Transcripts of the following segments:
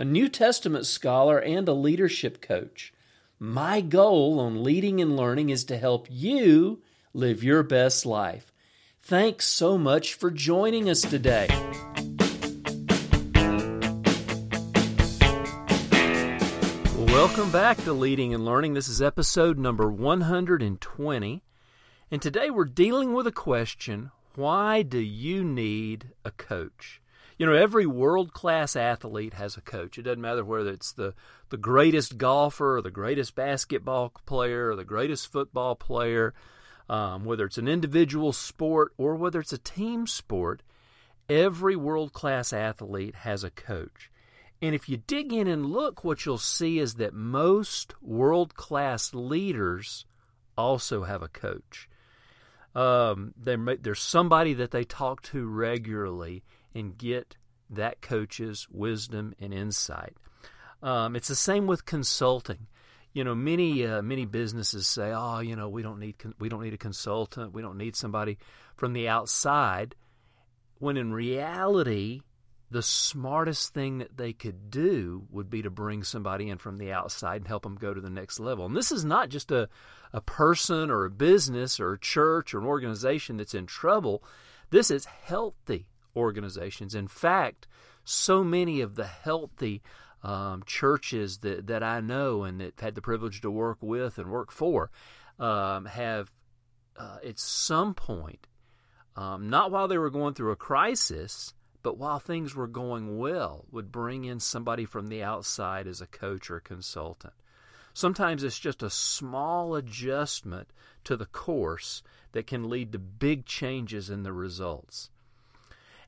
a New Testament scholar, and a leadership coach. My goal on leading and learning is to help you live your best life. Thanks so much for joining us today. Welcome back to Leading and Learning. This is episode number 120. And today we're dealing with a question why do you need a coach? You know, every world class athlete has a coach. It doesn't matter whether it's the, the greatest golfer or the greatest basketball player or the greatest football player, um, whether it's an individual sport or whether it's a team sport, every world class athlete has a coach. And if you dig in and look, what you'll see is that most world class leaders also have a coach. Um, there's somebody that they talk to regularly and get that coach's wisdom and insight. Um, it's the same with consulting. You know, many uh, many businesses say, "Oh, you know, we don't need we don't need a consultant. We don't need somebody from the outside." When in reality, the smartest thing that they could do would be to bring somebody in from the outside and help them go to the next level. And this is not just a, a person or a business or a church or an organization that's in trouble. This is healthy organizations. In fact, so many of the healthy um, churches that, that I know and that had the privilege to work with and work for um, have, uh, at some point, um, not while they were going through a crisis, but while things were going well, would bring in somebody from the outside as a coach or consultant. Sometimes it's just a small adjustment to the course that can lead to big changes in the results.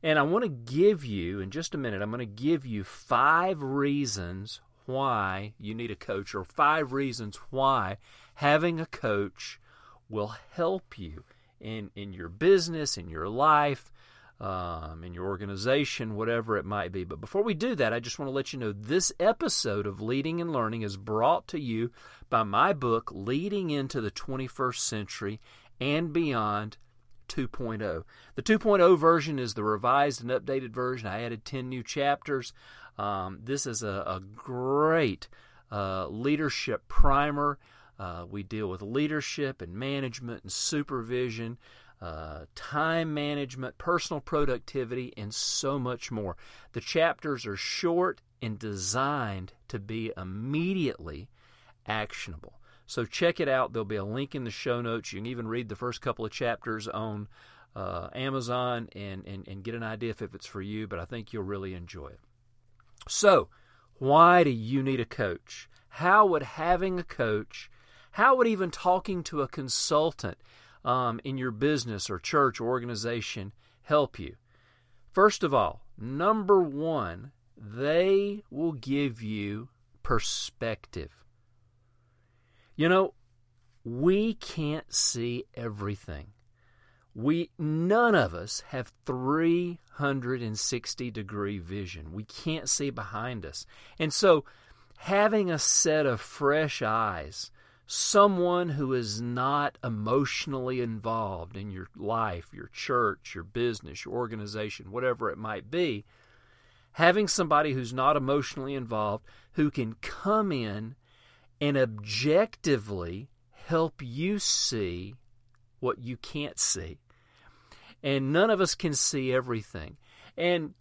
And I want to give you, in just a minute, I'm going to give you five reasons why you need a coach, or five reasons why having a coach will help you in, in your business, in your life, um, in your organization, whatever it might be. But before we do that, I just want to let you know this episode of Leading and Learning is brought to you by my book, Leading into the 21st Century and Beyond 2.0. The 2.0 version is the revised and updated version. I added 10 new chapters. Um, this is a, a great uh, leadership primer. Uh, we deal with leadership and management and supervision uh, time management, personal productivity, and so much more. The chapters are short and designed to be immediately actionable. So check it out. There'll be a link in the show notes. You can even read the first couple of chapters on uh, Amazon and, and, and get an idea if it's for you, but I think you'll really enjoy it. So, why do you need a coach? How would having a coach, how would even talking to a consultant um, in your business or church or organization help you? First of all, number one, they will give you perspective. You know, we can't see everything. We none of us have 360 degree vision. We can't see behind us. And so having a set of fresh eyes someone who is not emotionally involved in your life, your church, your business, your organization, whatever it might be, having somebody who's not emotionally involved who can come in and objectively help you see what you can't see. And none of us can see everything. And,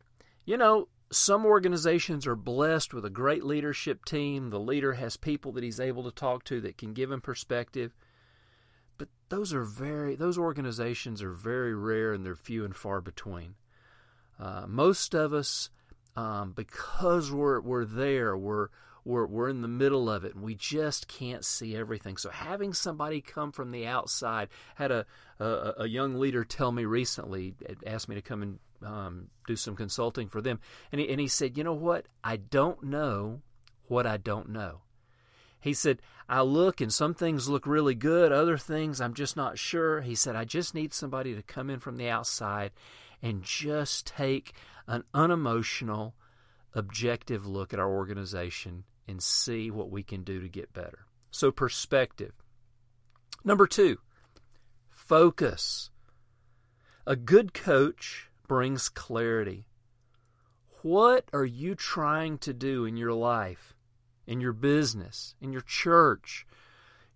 you know, some organizations are blessed with a great leadership team. The leader has people that he's able to talk to that can give him perspective. But those are very those organizations are very rare and they're few and far between. Uh, most of us, um, because we're we're there, we're we're we're in the middle of it and we just can't see everything. So having somebody come from the outside had a a, a young leader tell me recently, asked me to come and um, do some consulting for them. And he, and he said, You know what? I don't know what I don't know. He said, I look and some things look really good, other things I'm just not sure. He said, I just need somebody to come in from the outside and just take an unemotional, objective look at our organization and see what we can do to get better. So, perspective. Number two, focus. A good coach brings clarity. What are you trying to do in your life? in your business, in your church,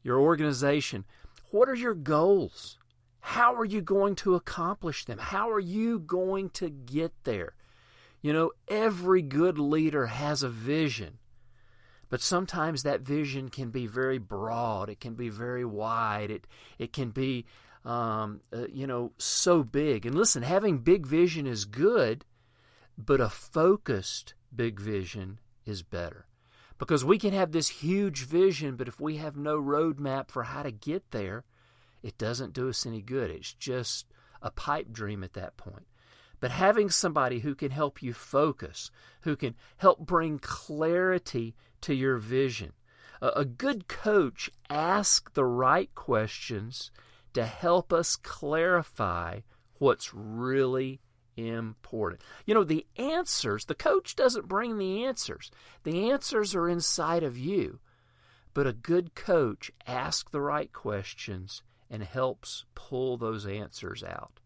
your organization. What are your goals? How are you going to accomplish them? How are you going to get there? You know, every good leader has a vision, but sometimes that vision can be very broad. It can be very wide. It it can be, um, uh, you know, so big. And listen, having big vision is good, but a focused big vision is better. Because we can have this huge vision, but if we have no roadmap for how to get there, it doesn't do us any good. It's just a pipe dream at that point. But having somebody who can help you focus, who can help bring clarity to your vision. A, good coach asks the right questions to help us clarify what's really important. You know, the answers, the coach doesn't bring the answers. The answers are inside of you. But a good coach asks the right questions and helps pull those answers out.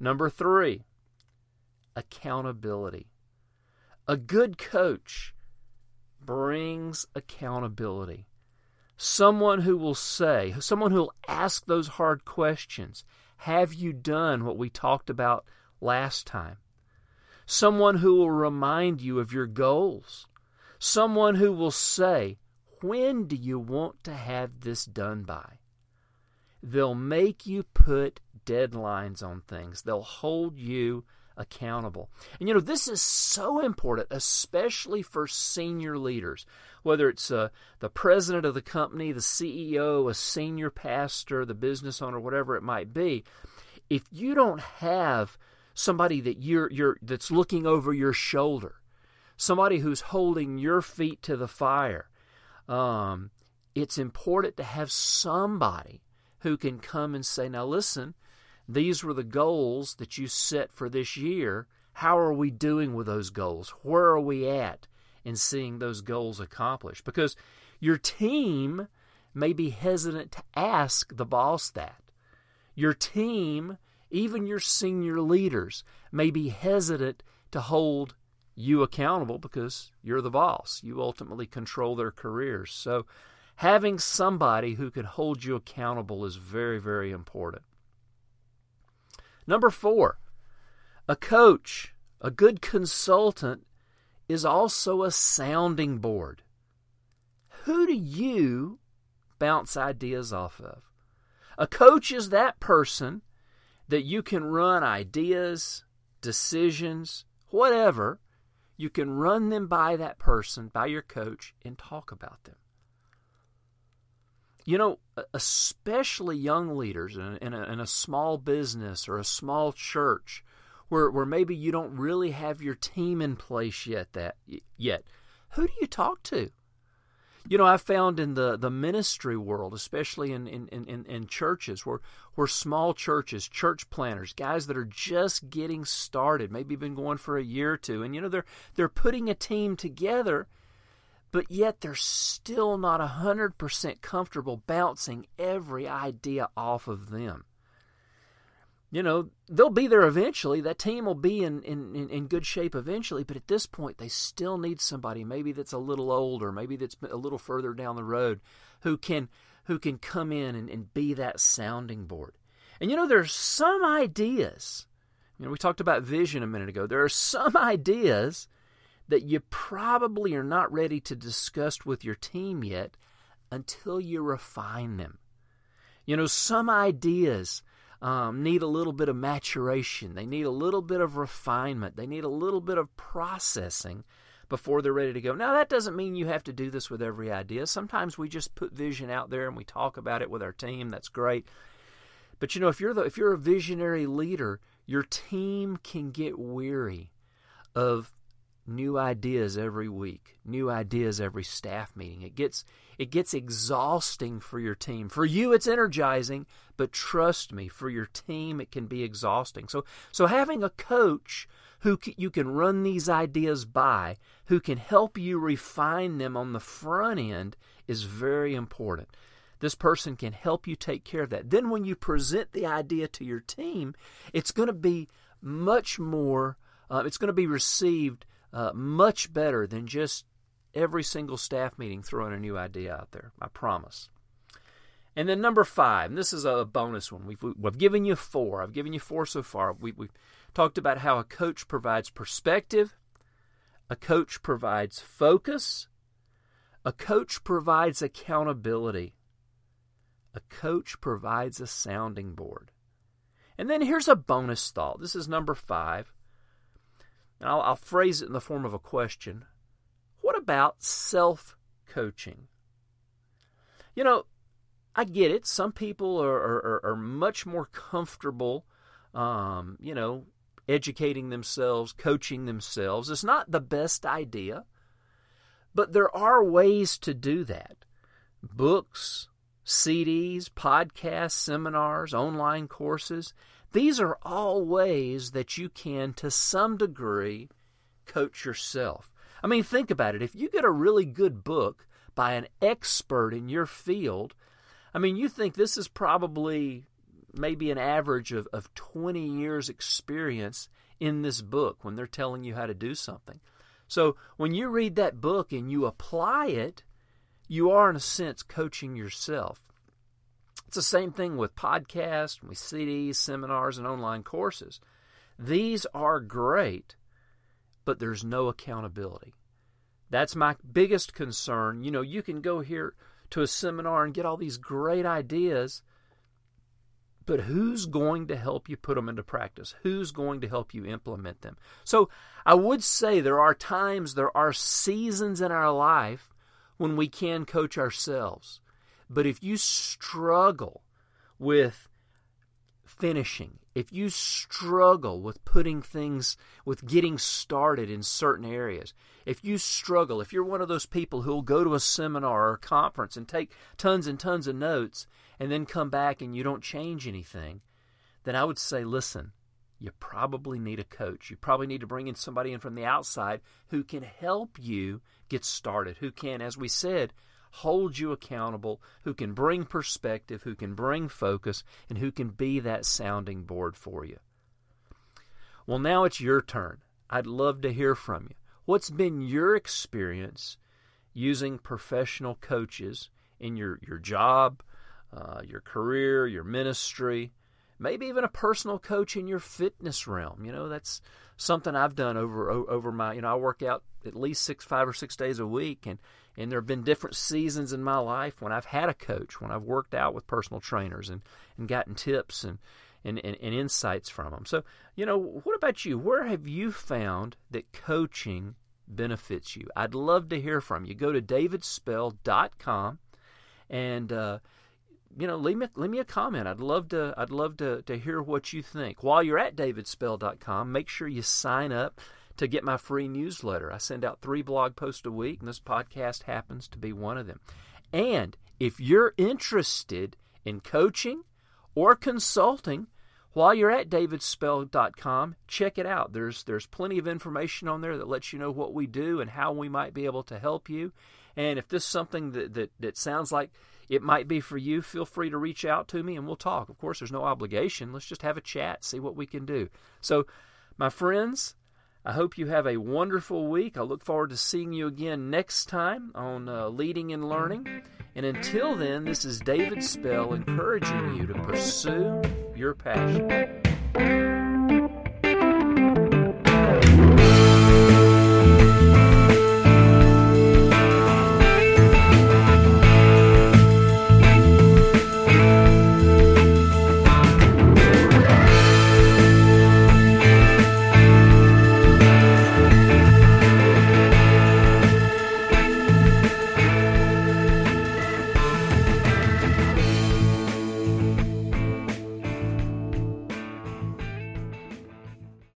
Number three, accountability. A good coach brings accountability. Someone who will say, someone who will ask those hard questions. Have you done what we talked about last time. Someone who will remind you of your goals. Someone who will say, When do you want to have this done by? They'll make you put deadlines on things, they'll hold you accountable. And you know, this is so important, especially for senior leaders, whether it's uh, the president of the company, the CEO, a senior pastor, the business owner, whatever it might be. If you don't have somebody that you're you're that's looking over your shoulder, somebody who's holding your feet to the fire. Um, it's important to have somebody who can come and say, "Now listen, these were the goals that you set for this year. How are we doing with those goals? Where are we at in seeing those goals accomplished?" Because your team may be hesitant to ask the boss that. Your team even your senior leaders may be hesitant to hold you accountable because you're the boss. You ultimately control their careers. So, having somebody who can hold you accountable is very, very important. Number four, a coach, a good consultant, is also a sounding board. Who do you bounce ideas off of? A coach is that person that you can run ideas, decisions, whatever, you can run them by that person, by your coach, and talk about them. You know, especially young leaders in, in, a, in a small business or a small church where, where maybe you don't really have your team in place yet that yet who do you talk to? You know, I found in the, the ministry world, especially in, in, in, in churches, where, where small churches, church planters, guys that are just getting started, maybe been going for a year or two, and you know, they're they're putting a team together, but yet they're still not hundred percent comfortable bouncing every idea off of them you know, they'll be there eventually. That team will be in, in, in good shape eventually, but at this point, they still need somebody, maybe that's a little older, maybe that's a little further down the road, who can who can come in and, and be that sounding board. And you know, there's some ideas. You know, we talked about vision a minute ago. There are some ideas that you probably are not ready to discuss with your team yet until you refine them. You know, some ideas um, need a little bit of maturation. They need a little bit of refinement. They need a little bit of processing before they're ready to go. Now, that doesn't mean you have to do this with every idea. Sometimes we just put vision out there and we talk about it with our team. That's great. But you know, if you're the, if you're a visionary leader, your team can get weary of new ideas every week, new ideas every staff meeting. It gets it gets exhausting for your team. For you it's energizing, but trust me, for your team it can be exhausting. So so having a coach who you can run these ideas by, who can help you refine them on the front end is very important. This person can help you take care of that. Then when you present the idea to your team, it's going to be much more uh, it's going to be received uh, much better than just every single staff meeting throwing a new idea out there. I promise. And then number five, this is a bonus one. We've, we've given you four. I've given you four so far. We, we've talked about how a coach provides perspective, a coach provides focus, a coach provides accountability, a coach provides a sounding board. And then here's a bonus thought. This is number five. And I'll, I'll phrase it in the form of a question. What about self coaching? You know, I get it. Some people are, are, are much more comfortable, um, you know, educating themselves, coaching themselves. It's not the best idea, but there are ways to do that. Books, CDs, podcasts, seminars, online courses. These are all ways that you can, to some degree, coach yourself. I mean, think about it. If you get a really good book by an expert in your field, I mean, you think this is probably maybe an average of, of 20 years' experience in this book when they're telling you how to do something. So when you read that book and you apply it, you are, in a sense, coaching yourself. It's the same thing with podcasts, with CDs, seminars, and online courses. These are great, but there's no accountability. That's my biggest concern. You know, you can go here to a seminar and get all these great ideas, but who's going to help you put them into practice? Who's going to help you implement them? So I would say there are times, there are seasons in our life when we can coach ourselves. But if you struggle with finishing, if you struggle with putting things, with getting started in certain areas, if you struggle, if you're one of those people who'll go to a seminar or a conference and take tons and tons of notes and then come back and you don't change anything, then I would say, listen, you probably need a coach. You probably need to bring in somebody in from the outside who can help you get started, who can, as we said, hold you accountable, who can bring perspective, who can bring focus, and who can be that sounding board for you. Well, now it's your turn. I'd love to hear from you. What's been your experience using professional coaches in your, your job, uh, your career, your ministry, maybe even a personal coach in your fitness realm? You know, that's something I've done over over my, you know, I work out at least six, five or six days a week, and and there have been different seasons in my life when I've had a coach, when I've worked out with personal trainers and, and gotten tips and, and, and, and insights from them. So, you know, what about you? Where have you found that coaching benefits you? I'd love to hear from you. Go to davidspell.com and, uh, you know, leave me leave me a comment. I'd love to I'd love to to hear what you think. While you're at davidspell.com, make sure you sign up to get my free newsletter. I send out three blog posts a week, and this podcast happens to be one of them. And if you're interested in coaching or consulting, while you're at davidspell.com, check it out. There's there's plenty of information on there that lets you know what we do and how we might be able to help you. And if this is something that, that, that sounds like it might be for you, feel free to reach out to me and we'll talk. Of course, there's no obligation. Let's just have a chat, see what we can do. So, my friends, I hope you have a wonderful week. I look forward to seeing you again next time on uh, Leading and Learning. And until then, this is David Spell encouraging you to pursue your passion.